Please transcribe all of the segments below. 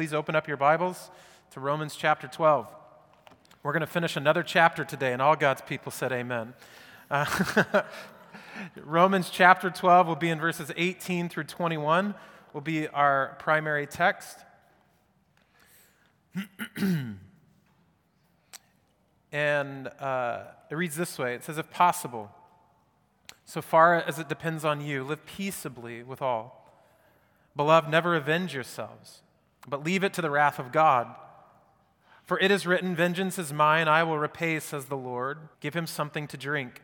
Please open up your Bibles to Romans chapter 12. We're going to finish another chapter today, and all God's people said amen. Uh, Romans chapter 12 will be in verses 18 through 21, will be our primary text. and uh, it reads this way it says, If possible, so far as it depends on you, live peaceably with all. Beloved, never avenge yourselves but leave it to the wrath of God. For it is written, Vengeance is mine, I will repay, says the Lord. Give him something to drink.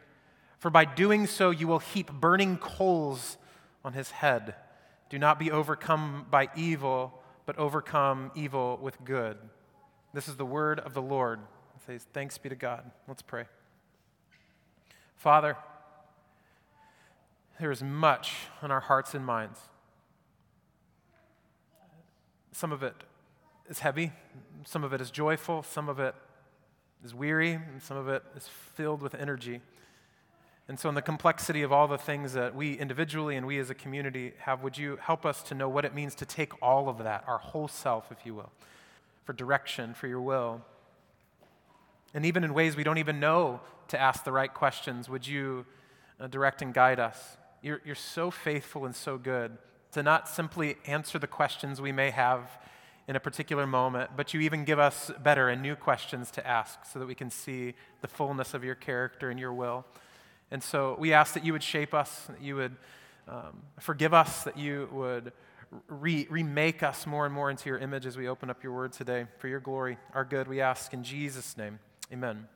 For by doing so, you will heap burning coals on his head. Do not be overcome by evil, but overcome evil with good. This is the word of the Lord. It says, Thanks be to God. Let's pray. Father, there is much on our hearts and minds. Some of it is heavy, some of it is joyful, some of it is weary, and some of it is filled with energy. And so, in the complexity of all the things that we individually and we as a community have, would you help us to know what it means to take all of that, our whole self, if you will, for direction, for your will? And even in ways we don't even know to ask the right questions, would you uh, direct and guide us? You're, you're so faithful and so good to not simply answer the questions we may have in a particular moment, but you even give us better and new questions to ask so that we can see the fullness of your character and your will. And so we ask that you would shape us, that you would um, forgive us, that you would re- remake us more and more into your image as we open up your word today. For your glory, our good, we ask in Jesus' name. Amen.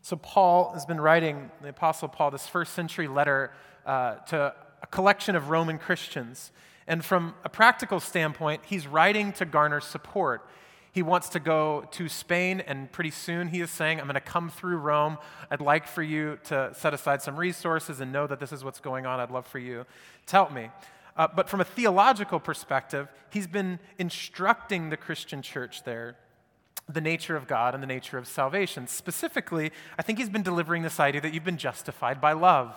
So, Paul has been writing, the Apostle Paul, this first century letter uh, to a collection of Roman Christians. And from a practical standpoint, he's writing to garner support. He wants to go to Spain, and pretty soon he is saying, I'm going to come through Rome. I'd like for you to set aside some resources and know that this is what's going on. I'd love for you to help me. Uh, but from a theological perspective, he's been instructing the Christian church there the nature of God and the nature of salvation. Specifically, I think he's been delivering this idea that you've been justified by love.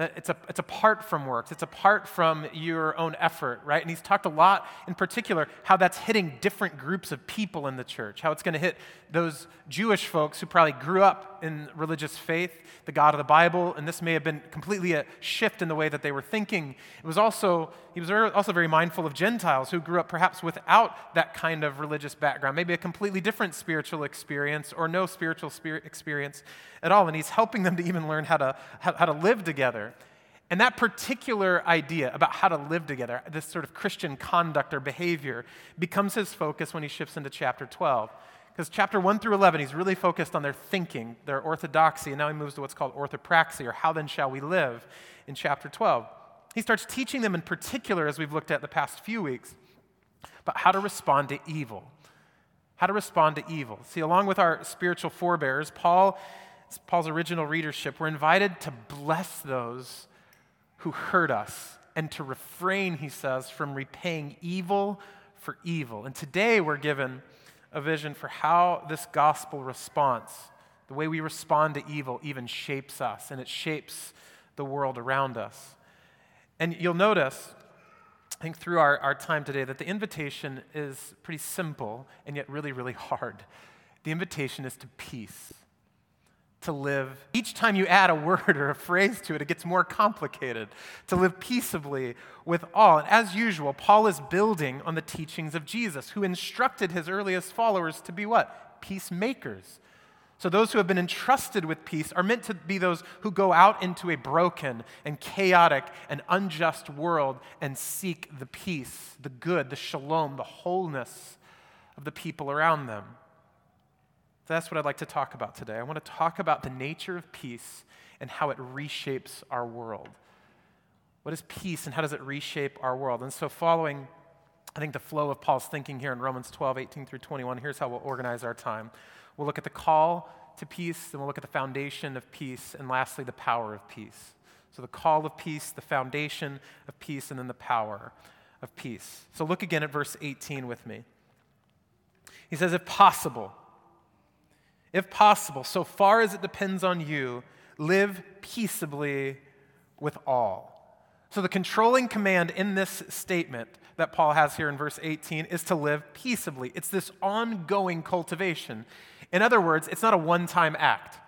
It's, a, it's apart from works. It's apart from your own effort, right? And he's talked a lot in particular how that's hitting different groups of people in the church, how it's going to hit those Jewish folks who probably grew up in religious faith, the God of the Bible, and this may have been completely a shift in the way that they were thinking. It was also, he was also very mindful of Gentiles who grew up perhaps without that kind of religious background, maybe a completely different spiritual experience or no spiritual spirit experience at all. And he's helping them to even learn how to, how, how to live together. And that particular idea about how to live together, this sort of Christian conduct or behavior, becomes his focus when he shifts into chapter 12. Because chapter 1 through 11, he's really focused on their thinking, their orthodoxy, and now he moves to what's called orthopraxy, or how then shall we live, in chapter 12. He starts teaching them in particular, as we've looked at the past few weeks, about how to respond to evil. How to respond to evil. See, along with our spiritual forebears, Paul, Paul's original readership, we're invited to bless those who hurt us and to refrain, he says, from repaying evil for evil. And today we're given a vision for how this gospel response, the way we respond to evil, even shapes us and it shapes the world around us. And you'll notice, I think, through our, our time today, that the invitation is pretty simple and yet really, really hard. The invitation is to peace to live. Each time you add a word or a phrase to it, it gets more complicated. To live peaceably with all. And as usual, Paul is building on the teachings of Jesus, who instructed his earliest followers to be what? Peacemakers. So those who have been entrusted with peace are meant to be those who go out into a broken and chaotic and unjust world and seek the peace, the good, the shalom, the wholeness of the people around them. That's what I'd like to talk about today. I want to talk about the nature of peace and how it reshapes our world. What is peace and how does it reshape our world? And so, following, I think, the flow of Paul's thinking here in Romans 12, 18 through 21, here's how we'll organize our time. We'll look at the call to peace, then we'll look at the foundation of peace, and lastly, the power of peace. So, the call of peace, the foundation of peace, and then the power of peace. So, look again at verse 18 with me. He says, If possible, if possible, so far as it depends on you, live peaceably with all. So, the controlling command in this statement that Paul has here in verse 18 is to live peaceably. It's this ongoing cultivation. In other words, it's not a one time act.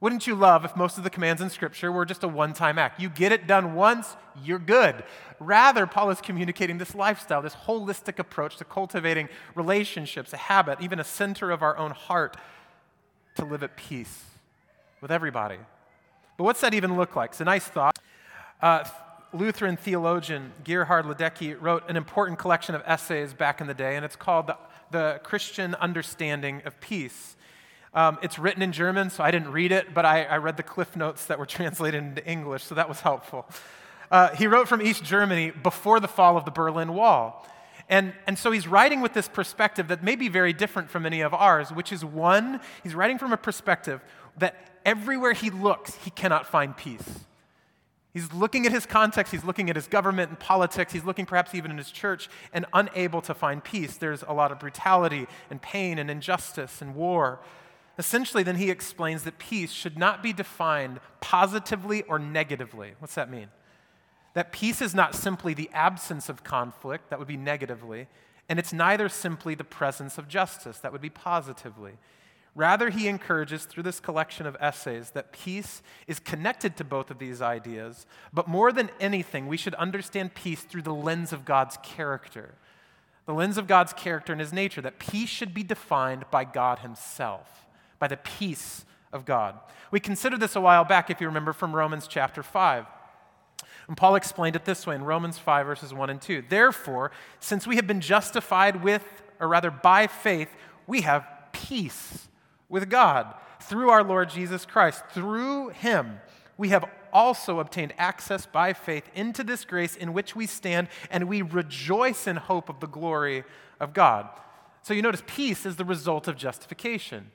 Wouldn't you love if most of the commands in Scripture were just a one time act? You get it done once, you're good. Rather, Paul is communicating this lifestyle, this holistic approach to cultivating relationships, a habit, even a center of our own heart to live at peace with everybody. But what's that even look like? It's a nice thought. Uh, Lutheran theologian Gerhard Ledecky wrote an important collection of essays back in the day, and it's called The, the Christian Understanding of Peace. Um, it's written in German, so I didn't read it, but I, I, read the cliff notes that were translated into English, so that was helpful. Uh, he wrote from East Germany before the fall of the Berlin Wall. And, and so he's writing with this perspective that may be very different from any of ours, which is one, he's writing from a perspective that everywhere he looks, he cannot find peace. He's looking at his context, he's looking at his government and politics, he's looking perhaps even in his church and unable to find peace. There's a lot of brutality and pain and injustice and war. Essentially, then he explains that peace should not be defined positively or negatively. What's that mean? That peace is not simply the absence of conflict, that would be negatively, and it's neither simply the presence of justice, that would be positively. Rather, he encourages through this collection of essays that peace is connected to both of these ideas, but more than anything, we should understand peace through the lens of God's character. The lens of God's character and his nature, that peace should be defined by God himself by the peace of God. We considered this a while back, if you remember, from Romans chapter 5. And Paul explained it this way in Romans 5, verses 1 and 2. Therefore, since we have been justified with, or rather by faith, we have peace with God through our Lord Jesus Christ. Through him, we have also obtained access by faith into this grace in which we stand, and we rejoice in hope of the glory of God. So you notice peace is the result of justification.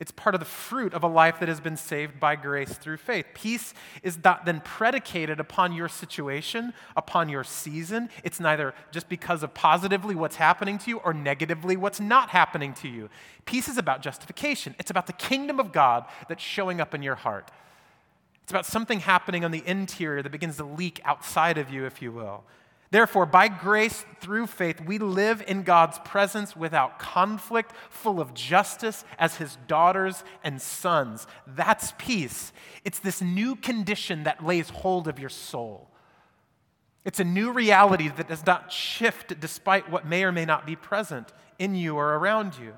It's part of the fruit of a life that has been saved by grace through faith. Peace is not then predicated upon your situation, upon your season. It's neither just because of positively what's happening to you or negatively what's not happening to you. Peace is about justification, it's about the kingdom of God that's showing up in your heart. It's about something happening on the interior that begins to leak outside of you, if you will. Therefore, by grace through faith, we live in God's presence without conflict, full of justice as his daughters and sons. That's peace. It's this new condition that lays hold of your soul. It's a new reality that does not shift despite what may or may not be present in you or around you.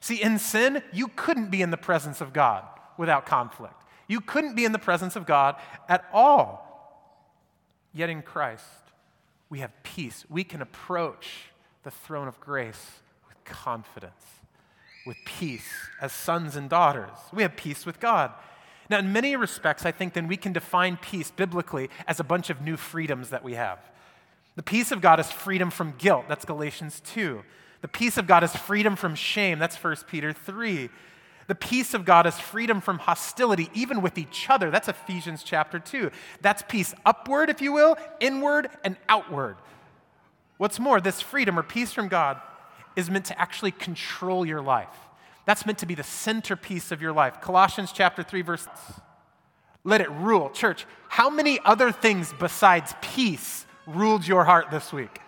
See, in sin, you couldn't be in the presence of God without conflict. You couldn't be in the presence of God at all. Yet in Christ, we have peace. We can approach the throne of grace with confidence, with peace as sons and daughters. We have peace with God. Now, in many respects, I think then we can define peace biblically as a bunch of new freedoms that we have. The peace of God is freedom from guilt. That's Galatians 2. The peace of God is freedom from shame. That's 1 Peter 3. The peace of God is freedom from hostility, even with each other. That's Ephesians chapter 2. That's peace upward, if you will, inward and outward. What's more, this freedom or peace from God is meant to actually control your life. That's meant to be the centerpiece of your life. Colossians chapter 3, verse let it rule. Church, how many other things besides peace ruled your heart this week?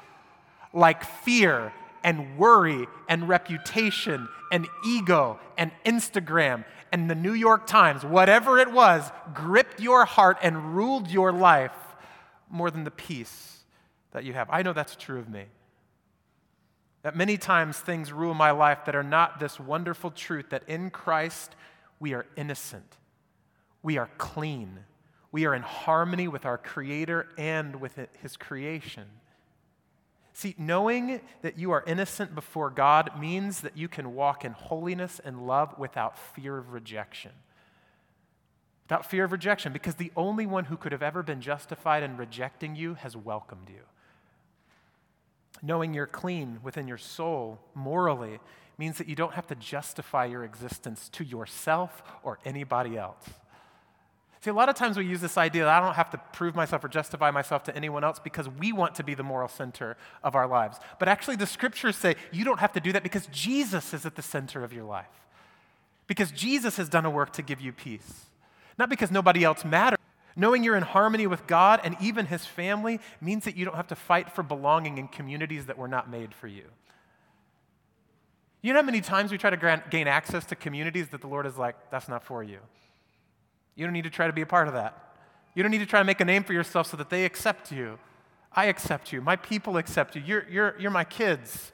Like fear and worry and reputation and ego and Instagram and the New York Times, whatever it was, gripped your heart and ruled your life more than the peace that you have. I know that's true of me. That many times things rule my life that are not this wonderful truth that in Christ we are innocent, we are clean, we are in harmony with our Creator and with His creation. See, knowing that you are innocent before God means that you can walk in holiness and love without fear of rejection. Without fear of rejection, because the only one who could have ever been justified in rejecting you has welcomed you. Knowing you're clean within your soul morally means that you don't have to justify your existence to yourself or anybody else. See, a lot of times we use this idea that I don't have to prove myself or justify myself to anyone else because we want to be the moral center of our lives. But actually, the scriptures say you don't have to do that because Jesus is at the center of your life. Because Jesus has done a work to give you peace. Not because nobody else matters, Knowing you're in harmony with God and even His family means that you don't have to fight for belonging in communities that were not made for you. You know how many times we try to gain access to communities that the Lord is like, that's not for you? You don't need to try to be a part of that. You don't need to try to make a name for yourself so that they accept you. I accept you. My people accept you. You're, you're, you're my kids.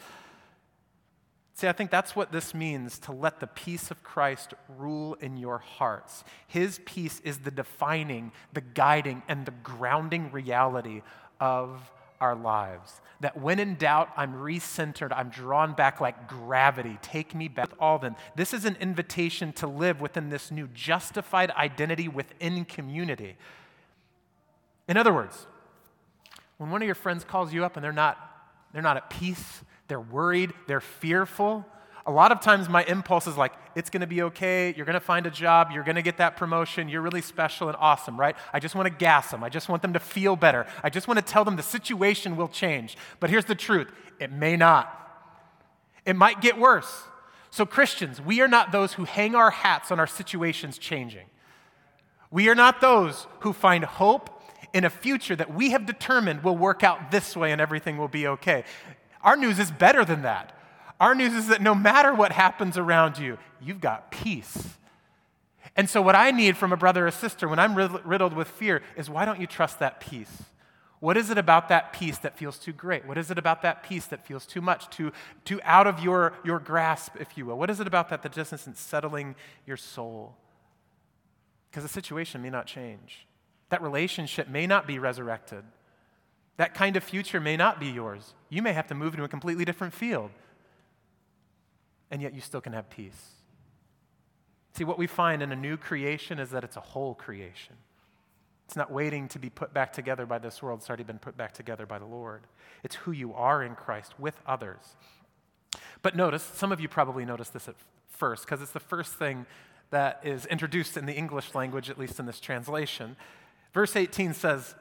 See, I think that's what this means to let the peace of Christ rule in your hearts. His peace is the defining, the guiding, and the grounding reality of our lives. That when in doubt, I'm recentered, I'm drawn back like gravity. Take me back. All then, this is an invitation to live within this new justified identity within community. In other words, when one of your friends calls you up and they're not, they're not at peace, they're worried, they're fearful. A lot of times, my impulse is like, it's gonna be okay, you're gonna find a job, you're gonna get that promotion, you're really special and awesome, right? I just wanna gas them, I just want them to feel better, I just wanna tell them the situation will change. But here's the truth it may not. It might get worse. So, Christians, we are not those who hang our hats on our situations changing. We are not those who find hope in a future that we have determined will work out this way and everything will be okay. Our news is better than that. Our news is that no matter what happens around you, you've got peace. And so, what I need from a brother or sister when I'm riddled with fear is why don't you trust that peace? What is it about that peace that feels too great? What is it about that peace that feels too much, too, too out of your, your grasp, if you will? What is it about that that just isn't settling your soul? Because the situation may not change. That relationship may not be resurrected. That kind of future may not be yours. You may have to move into a completely different field. And yet you still can have peace. See, what we find in a new creation is that it's a whole creation. It's not waiting to be put back together by this world, it's already been put back together by the Lord. It's who you are in Christ with others. But notice, some of you probably noticed this at first, because it's the first thing that is introduced in the English language, at least in this translation. Verse 18 says,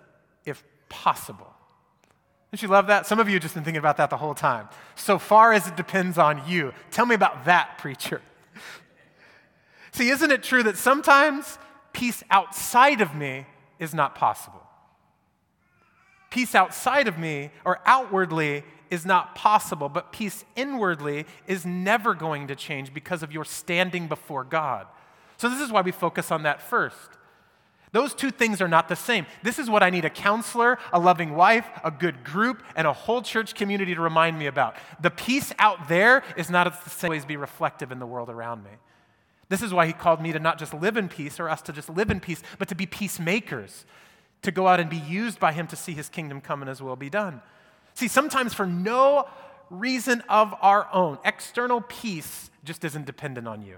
if possible. Don't you love that? Some of you have just been thinking about that the whole time. So far as it depends on you. Tell me about that, preacher. See, isn't it true that sometimes peace outside of me is not possible? Peace outside of me or outwardly is not possible, but peace inwardly is never going to change because of your standing before God. So, this is why we focus on that first. Those two things are not the same. This is what I need a counselor, a loving wife, a good group, and a whole church community to remind me about. The peace out there is not the same ways be reflective in the world around me. This is why he called me to not just live in peace or us to just live in peace, but to be peacemakers, to go out and be used by him to see his kingdom come and his will be done. See, sometimes for no reason of our own, external peace just isn't dependent on you.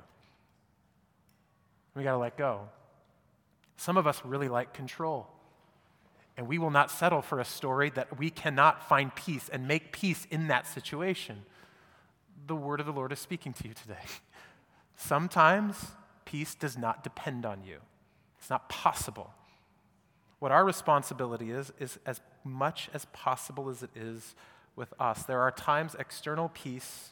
We got to let go. Some of us really like control. And we will not settle for a story that we cannot find peace and make peace in that situation. The word of the Lord is speaking to you today. Sometimes peace does not depend on you, it's not possible. What our responsibility is, is as much as possible as it is with us. There are times external peace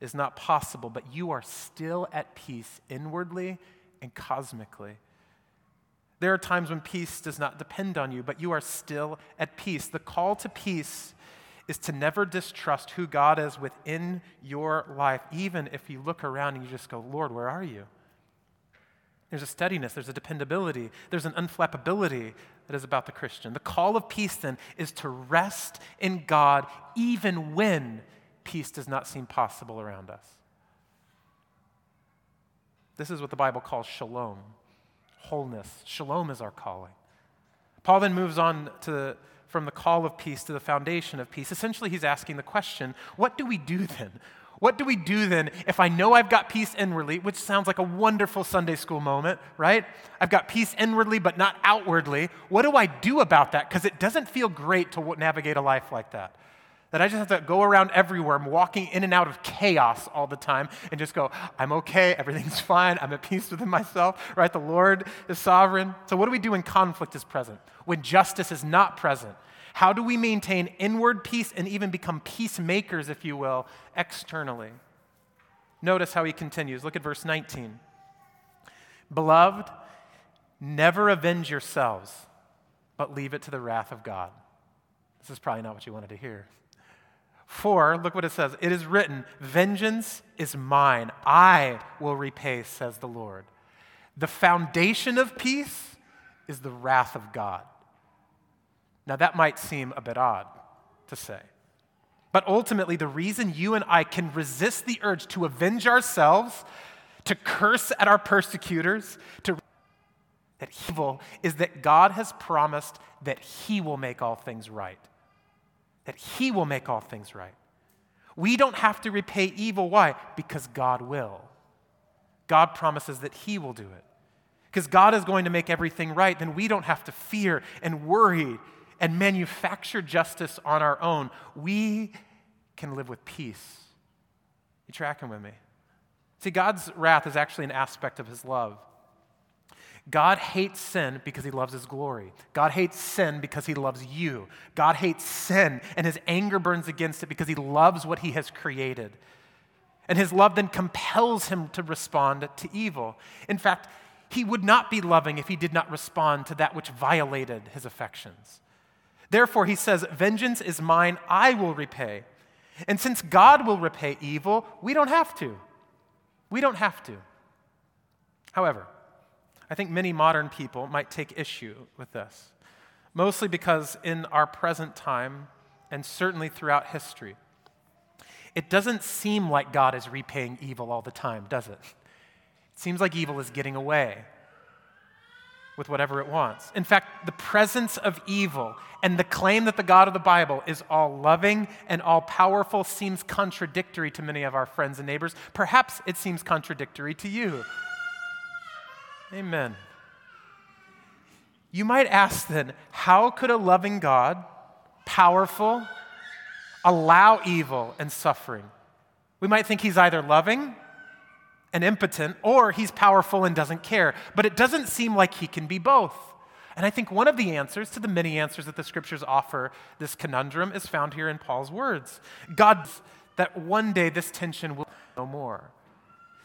is not possible, but you are still at peace inwardly and cosmically. There are times when peace does not depend on you, but you are still at peace. The call to peace is to never distrust who God is within your life, even if you look around and you just go, Lord, where are you? There's a steadiness, there's a dependability, there's an unflappability that is about the Christian. The call of peace then is to rest in God even when peace does not seem possible around us. This is what the Bible calls shalom wholeness. Shalom is our calling. Paul then moves on to, from the call of peace to the foundation of peace. Essentially, he's asking the question what do we do then? What do we do then if I know I've got peace inwardly, which sounds like a wonderful Sunday school moment, right? I've got peace inwardly, but not outwardly. What do I do about that? Because it doesn't feel great to navigate a life like that. That I just have to go around everywhere, I'm walking in and out of chaos all the time, and just go, I'm okay, everything's fine, I'm at peace within myself, right? The Lord is sovereign. So, what do we do when conflict is present? When justice is not present? How do we maintain inward peace and even become peacemakers, if you will, externally? Notice how he continues. Look at verse 19. Beloved, Never avenge yourselves, but leave it to the wrath of God. This is probably not what you wanted to hear. For, look what it says it is written, Vengeance is mine, I will repay, says the Lord. The foundation of peace is the wrath of God. Now, that might seem a bit odd to say. But ultimately, the reason you and I can resist the urge to avenge ourselves, to curse at our persecutors, to that evil is that God has promised that He will make all things right. That He will make all things right. We don't have to repay evil. Why? Because God will. God promises that He will do it. Because God is going to make everything right, then we don't have to fear and worry and manufacture justice on our own. We can live with peace. You tracking with me? See, God's wrath is actually an aspect of His love. God hates sin because he loves his glory. God hates sin because he loves you. God hates sin and his anger burns against it because he loves what he has created. And his love then compels him to respond to evil. In fact, he would not be loving if he did not respond to that which violated his affections. Therefore, he says, Vengeance is mine, I will repay. And since God will repay evil, we don't have to. We don't have to. However, I think many modern people might take issue with this, mostly because in our present time, and certainly throughout history, it doesn't seem like God is repaying evil all the time, does it? It seems like evil is getting away with whatever it wants. In fact, the presence of evil and the claim that the God of the Bible is all loving and all powerful seems contradictory to many of our friends and neighbors. Perhaps it seems contradictory to you. Amen. You might ask then, how could a loving God, powerful, allow evil and suffering? We might think he's either loving and impotent, or he's powerful and doesn't care. But it doesn't seem like he can be both. And I think one of the answers to the many answers that the scriptures offer this conundrum is found here in Paul's words God, that one day this tension will no more.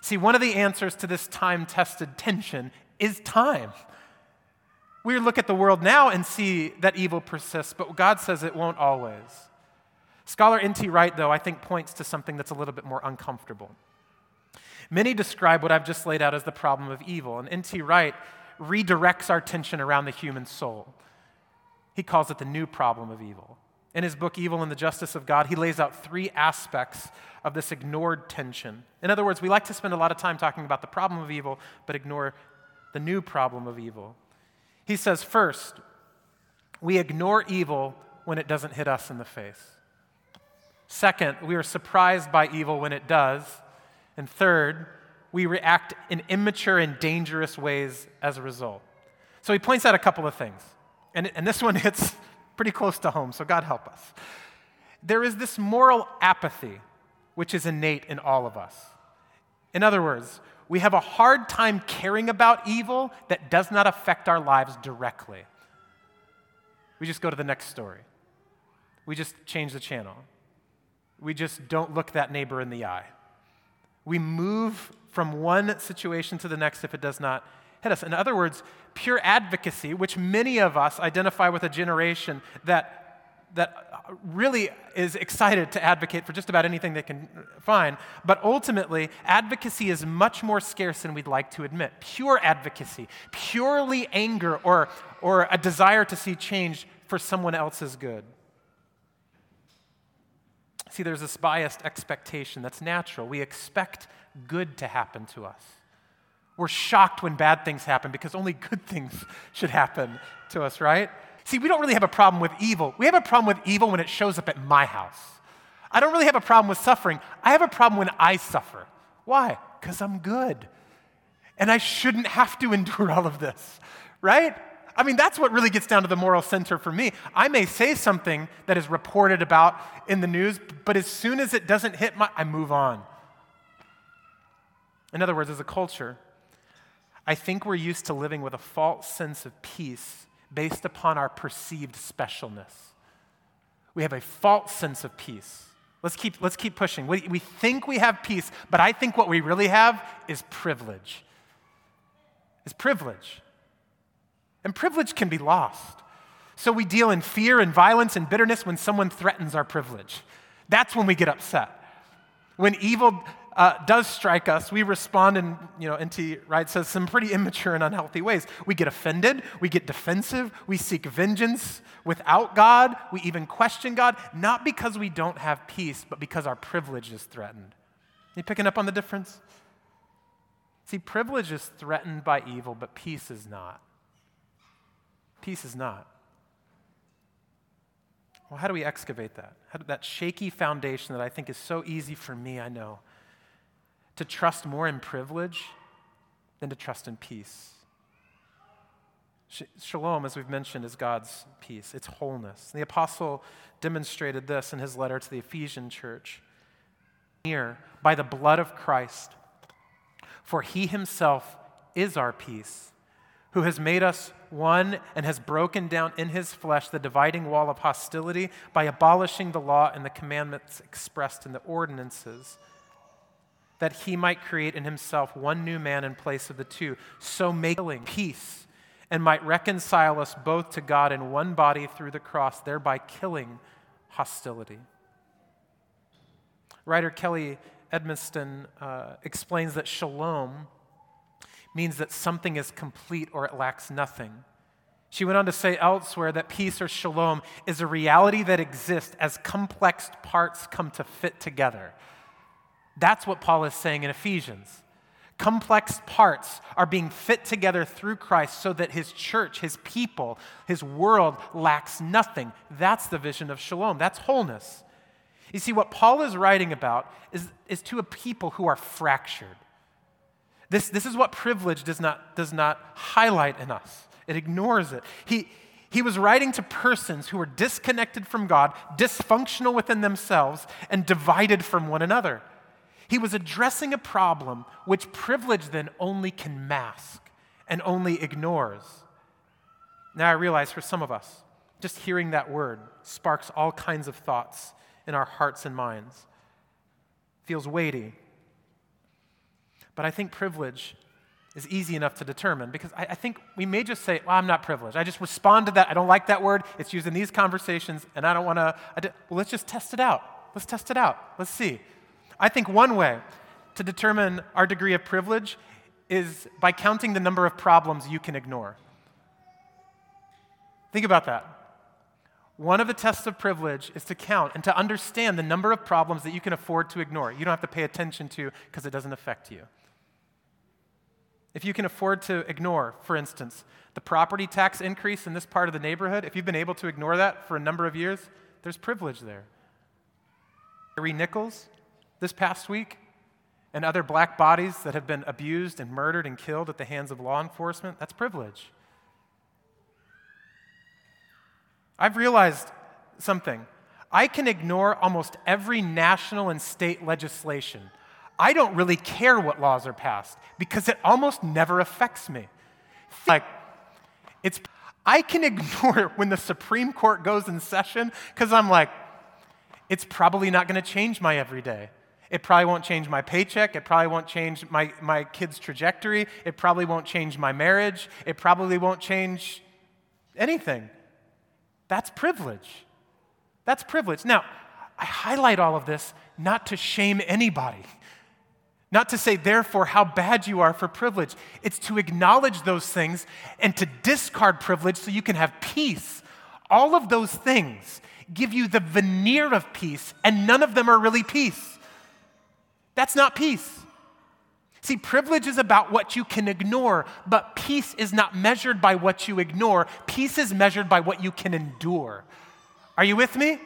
See, one of the answers to this time tested tension is time. We look at the world now and see that evil persists, but God says it won't always. Scholar N.T. Wright, though, I think points to something that's a little bit more uncomfortable. Many describe what I've just laid out as the problem of evil, and N.T. Wright redirects our tension around the human soul. He calls it the new problem of evil. In his book, Evil and the Justice of God, he lays out three aspects of this ignored tension. In other words, we like to spend a lot of time talking about the problem of evil, but ignore the new problem of evil. He says, first, we ignore evil when it doesn't hit us in the face. Second, we are surprised by evil when it does. And third, we react in immature and dangerous ways as a result. So he points out a couple of things. And, and this one hits pretty close to home, so God help us. There is this moral apathy which is innate in all of us. In other words, we have a hard time caring about evil that does not affect our lives directly. We just go to the next story. We just change the channel. We just don't look that neighbor in the eye. We move from one situation to the next if it does not hit us. In other words, pure advocacy, which many of us identify with a generation that that really is excited to advocate for just about anything they can find. But ultimately, advocacy is much more scarce than we'd like to admit. Pure advocacy, purely anger or, or a desire to see change for someone else's good. See, there's this biased expectation that's natural. We expect good to happen to us. We're shocked when bad things happen because only good things should happen to us, right? See, we don't really have a problem with evil. We have a problem with evil when it shows up at my house. I don't really have a problem with suffering. I have a problem when I suffer. Why? Because I'm good. And I shouldn't have to endure all of this, right? I mean, that's what really gets down to the moral center for me. I may say something that is reported about in the news, but as soon as it doesn't hit my, I move on. In other words, as a culture, I think we're used to living with a false sense of peace based upon our perceived specialness. We have a false sense of peace. Let's keep, let's keep pushing. We, we think we have peace, but I think what we really have is privilege. Is privilege. And privilege can be lost. So we deal in fear and violence and bitterness when someone threatens our privilege. That's when we get upset. When evil uh, does strike us, we respond in, you know, N.T. Wright says, some pretty immature and unhealthy ways. We get offended, we get defensive, we seek vengeance without God, we even question God, not because we don't have peace, but because our privilege is threatened. You picking up on the difference? See, privilege is threatened by evil, but peace is not. Peace is not. Well, how do we excavate that? How that shaky foundation that I think is so easy for me, I know to trust more in privilege than to trust in peace. Shalom, as we've mentioned, is God's peace, it's wholeness. And The apostle demonstrated this in his letter to the Ephesian church. Here, by the blood of Christ, for he himself is our peace, who has made us one and has broken down in his flesh the dividing wall of hostility by abolishing the law and the commandments expressed in the ordinances that he might create in himself one new man in place of the two, so making peace and might reconcile us both to God in one body through the cross, thereby killing hostility. Writer Kelly Edmiston uh, explains that shalom means that something is complete or it lacks nothing. She went on to say elsewhere that peace or shalom is a reality that exists as complex parts come to fit together. That's what Paul is saying in Ephesians. Complex parts are being fit together through Christ so that his church, his people, his world lacks nothing. That's the vision of shalom. That's wholeness. You see, what Paul is writing about is, is to a people who are fractured. This, this is what privilege does not, does not highlight in us, it ignores it. He, he was writing to persons who were disconnected from God, dysfunctional within themselves, and divided from one another. He was addressing a problem which privilege then only can mask and only ignores. Now I realize for some of us, just hearing that word sparks all kinds of thoughts in our hearts and minds. Feels weighty. But I think privilege is easy enough to determine because I, I, think we may just say, well, I'm not privileged. I just respond to that. I don't like that word. It's used in these conversations, and I don't want to. Well, let's just test it out. Let's test it out. Let's see. I think one way to determine our degree of privilege is by counting the number of problems you can ignore. Think about that. One of the tests of privilege is to count and to understand the number of problems that you can afford to ignore. You don't have to pay attention to because it doesn't affect you. If you can afford to ignore, for instance, the property tax increase in this part of the neighborhood, if you've been able to ignore that for a number of years, there's privilege there. Tyre Nichols, this past week and other black bodies that have been abused and murdered and killed at the hands of law enforcement, that's privilege. I've realized something. I can ignore almost every national and state legislation. I don't really care what laws are passed because it almost never affects me. Like, it's, I can ignore when the Supreme Court goes in session because I'm like, it's probably not going to change my everyday. It probably won't change my paycheck. It probably won't change my, my kid's trajectory. It probably won't change my marriage. It probably won't change anything. That's privilege. That's privilege. Now, I highlight all of this not to shame anybody, not to say, therefore, how bad you are for privilege. It's to acknowledge those things and to discard privilege so you can have peace. All of those things give you the veneer of peace, and none of them are really peace. That's not peace. See, privilege is about what you can ignore, but peace is not measured by what you ignore. Peace is measured by what you can endure. Are you with me?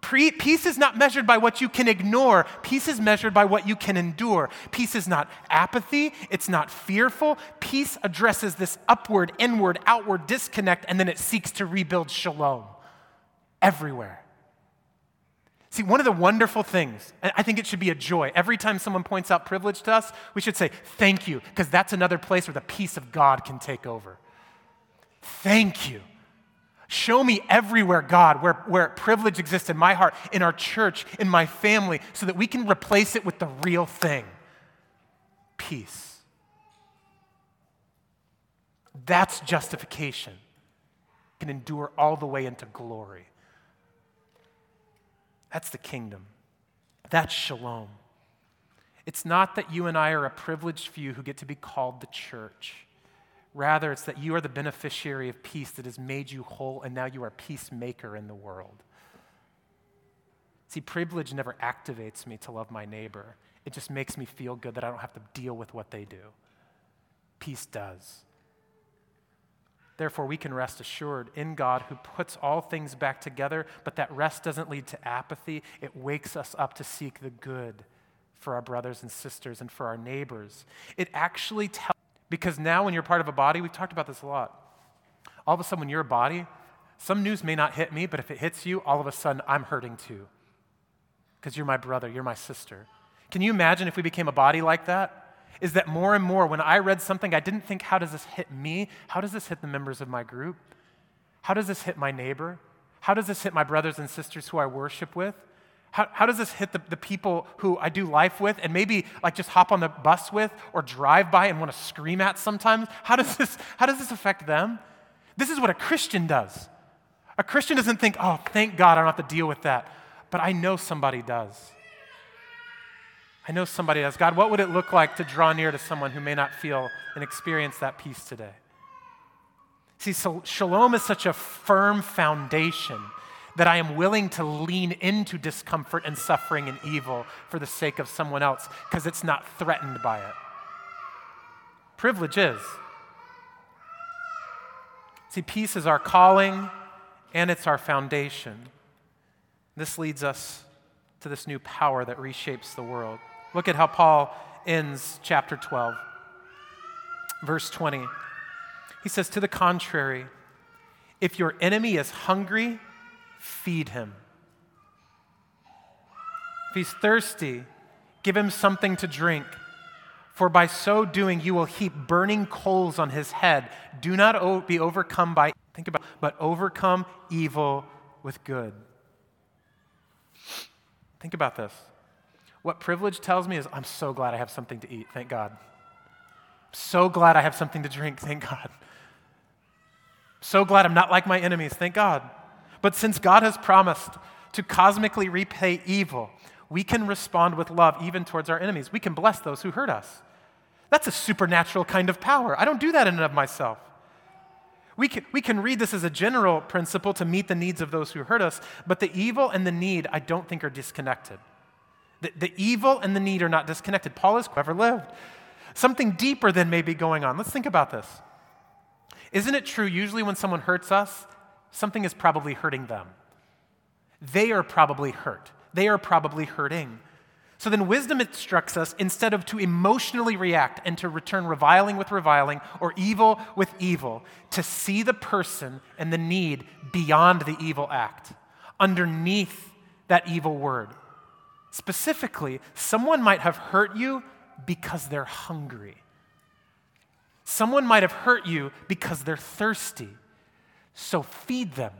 Pre- peace is not measured by what you can ignore. Peace is measured by what you can endure. Peace is not apathy. It's not fearful. Peace addresses this upward, inward, outward disconnect, and then it seeks to rebuild shalom everywhere. See, one of the wonderful things, and I think it should be a joy, every time someone points out privilege to us, we should say, Thank you, because that's another place where the peace of God can take over. Thank you. Show me everywhere, God, where, where privilege exists in my heart, in our church, in my family, so that we can replace it with the real thing peace. That's justification. Can endure all the way into glory. That's the kingdom. That's shalom. It's not that you and I are a privileged few who get to be called the church. Rather, it's that you are the beneficiary of peace that has made you whole, and now you are peacemaker in the world. See, privilege never activates me to love my neighbor. It just makes me feel good that I don't have to deal with what they do. Peace does. Therefore, we can rest assured in God who puts all things back together, but that rest doesn't lead to apathy. It wakes us up to seek the good for our brothers and sisters and for our neighbors. It actually tells, because now when you're part of a body, we've talked about this a lot. All of a sudden, when you're a body, some news may not hit me, but if it hits you, all of a sudden I'm hurting too. Because you're my brother, you're my sister. Can you imagine if we became a body like that? Is that more and more, when I read something, I didn't think, how does this hit me? How does this hit the members of my group? How does this hit my neighbor? How does this hit my brothers and sisters who I worship with? How, how does this hit the, the people who I do life with and maybe like just hop on the bus with or drive by and want to scream at sometimes? How does this, how does this affect them? This is what a Christian does. A Christian doesn't think, oh, thank God I don't have to deal with that. But I know somebody does. I know somebody does. God, what would it look like to draw near to someone who may not feel and experience that peace today? See, so shalom is such a firm foundation that I am willing to lean into discomfort and suffering and evil for the sake of someone else because it's not threatened by it. Privilege is. See, peace is our calling and it's our foundation. This leads us to this new power that reshapes the world. Look at how Paul ends chapter 12, verse 20. He says, To the contrary, if your enemy is hungry, feed him. If he's thirsty, give him something to drink. For by so doing, you will heap burning coals on his head. Do not be overcome by, think about, but overcome evil with good. Think about this. What privilege tells me is, I'm so glad I have something to eat, thank God. I'm so glad I have something to drink, thank God. So glad I'm not like my enemies, thank God. But since God has promised to cosmically repay evil, we can respond with love even towards our enemies. We can bless those who hurt us. That's a supernatural kind of power. I don't do that in and of myself. We can, we can read this as a general principle to meet the needs of those who hurt us, but the evil and the need, I don't think, are disconnected. The, the evil and the need are not disconnected. Paul has ever lived. Something deeper than may be going on. Let's think about this. Isn't it true, usually when someone hurts us, something is probably hurting them. They are probably hurt. They are probably hurting. So then, wisdom instructs us instead of to emotionally react and to return reviling with reviling or evil with evil, to see the person and the need beyond the evil act, underneath that evil word. Specifically, someone might have hurt you because they're hungry. Someone might have hurt you because they're thirsty. So feed them,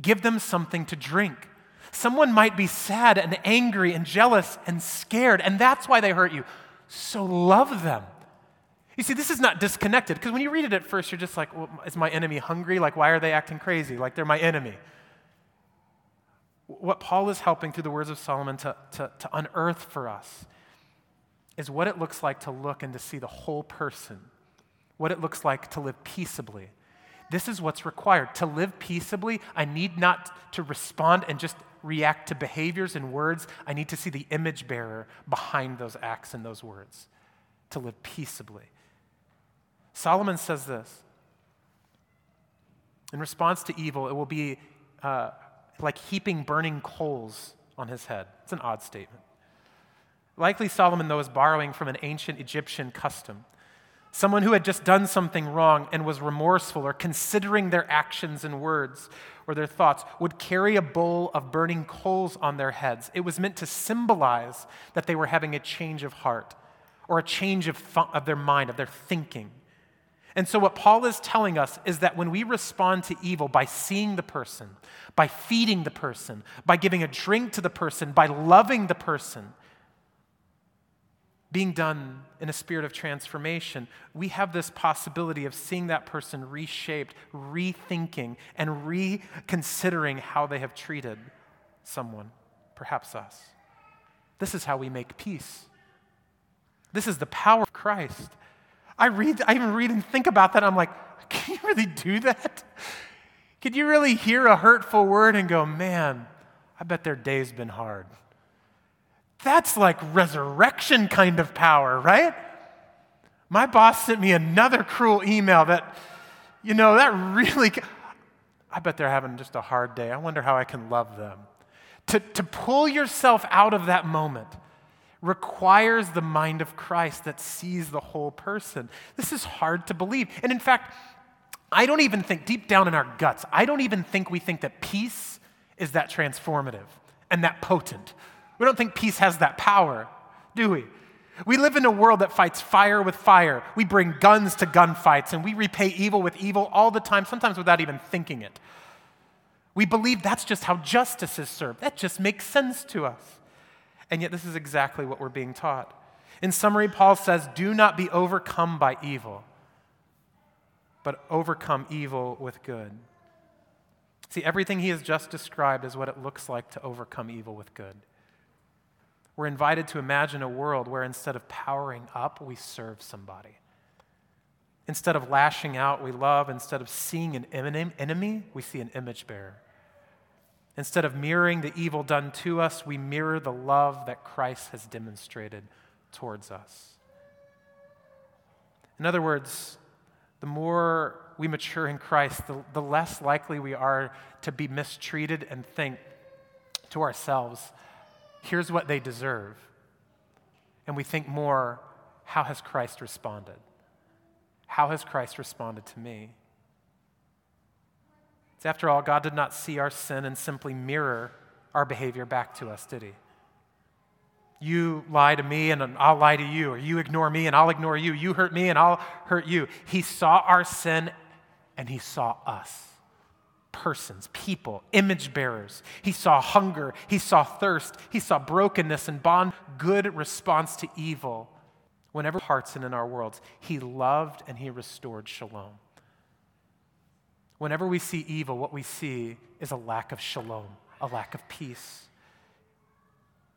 give them something to drink. Someone might be sad and angry and jealous and scared, and that's why they hurt you. So love them. You see, this is not disconnected because when you read it at first, you're just like, well, is my enemy hungry? Like, why are they acting crazy? Like, they're my enemy. What Paul is helping through the words of Solomon to, to, to unearth for us is what it looks like to look and to see the whole person, what it looks like to live peaceably this is what's required. To live peaceably, I need not to respond and just react to behaviors and words. I need to see the image bearer behind those acts and those words to live peaceably. Solomon says this In response to evil, it will be uh, like heaping burning coals on his head. It's an odd statement. Likely, Solomon, though, is borrowing from an ancient Egyptian custom. Someone who had just done something wrong and was remorseful or considering their actions and words or their thoughts would carry a bowl of burning coals on their heads. It was meant to symbolize that they were having a change of heart or a change of, th- of their mind, of their thinking. And so, what Paul is telling us is that when we respond to evil by seeing the person, by feeding the person, by giving a drink to the person, by loving the person, being done in a spirit of transformation, we have this possibility of seeing that person reshaped, rethinking, and reconsidering how they have treated someone, perhaps us. This is how we make peace. This is the power of Christ. I read, I even read and think about that. I'm like, can you really do that? Can you really hear a hurtful word and go, man, I bet their day's been hard? That's like resurrection kind of power, right? My boss sent me another cruel email that, you know, that really, I bet they're having just a hard day. I wonder how I can love them. To, to pull yourself out of that moment requires the mind of Christ that sees the whole person. This is hard to believe. And in fact, I don't even think, deep down in our guts, I don't even think we think that peace is that transformative and that potent. We don't think peace has that power, do we? We live in a world that fights fire with fire. We bring guns to gunfights and we repay evil with evil all the time, sometimes without even thinking it. We believe that's just how justice is served. That just makes sense to us. And yet, this is exactly what we're being taught. In summary, Paul says, Do not be overcome by evil, but overcome evil with good. See, everything he has just described is what it looks like to overcome evil with good. We're invited to imagine a world where instead of powering up, we serve somebody. Instead of lashing out, we love. Instead of seeing an enemy, we see an image bearer. Instead of mirroring the evil done to us, we mirror the love that Christ has demonstrated towards us. In other words, the more we mature in Christ, the, the less likely we are to be mistreated and think to ourselves, here's what they deserve. And we think more, how has Christ responded? How has Christ responded to me? After all, God did not see our sin and simply mirror our behavior back to us, did He? You lie to me and I'll lie to you, or you ignore me and I'll ignore you. You hurt me and I'll hurt you. He saw our sin and He saw us persons, people, image bearers. He saw hunger, he saw thirst, he saw brokenness and bond, good response to evil. Whenever hearts and in our worlds, he loved and he restored shalom. Whenever we see evil, what we see is a lack of shalom, a lack of peace.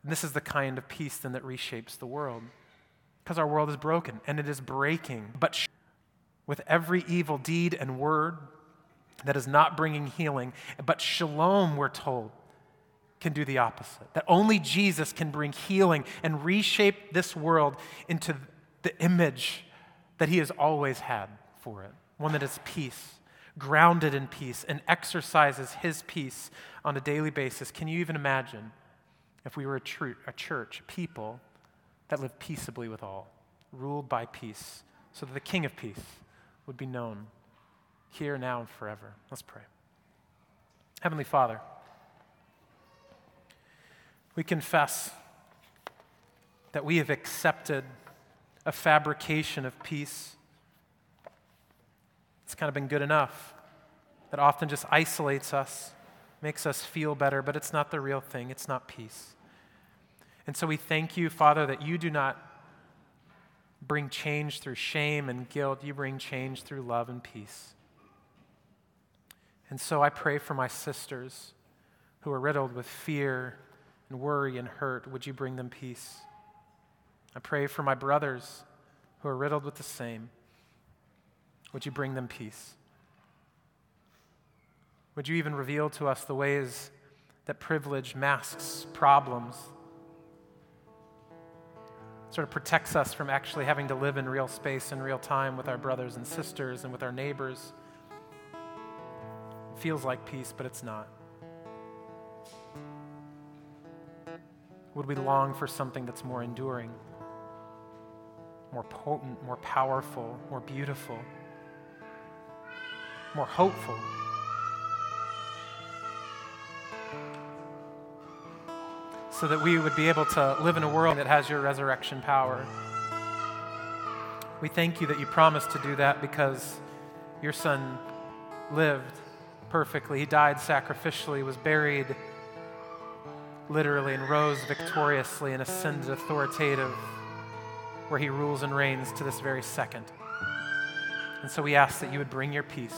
And this is the kind of peace then that reshapes the world. Because our world is broken and it is breaking. But with every evil deed and word, that is not bringing healing. But shalom, we're told, can do the opposite. That only Jesus can bring healing and reshape this world into the image that he has always had for it one that is peace, grounded in peace, and exercises his peace on a daily basis. Can you even imagine if we were a, tr- a church, people that lived peaceably with all, ruled by peace, so that the King of peace would be known? here, now, and forever. Let's pray. Heavenly Father, we confess that we have accepted a fabrication of peace. It's kind of been good enough. That often just isolates us, makes us feel better, but it's not the real thing. It's not peace. And so we thank you, Father, that you do not bring change through shame and guilt. You bring change through love and peace. And so I pray for my sisters who are riddled with fear and worry and hurt. Would you bring them peace? I pray for my brothers who are riddled with the same. Would you bring them peace? Would you even reveal to us the ways that privilege masks problems, sort of protects us from actually having to live in real space and real time with our brothers and sisters and with our neighbors? It feels like peace, but it's not? Would we long for something that's more enduring, more potent, more powerful, more beautiful, more hopeful? So that we would be able to live in a world that has your resurrection power. We thank you that you promised to do that because your son lived perfectly. He died sacrificially, was buried literally, and rose victoriously and ascended authoritative where he rules and reigns to this very second. And so we ask that you would bring your peace.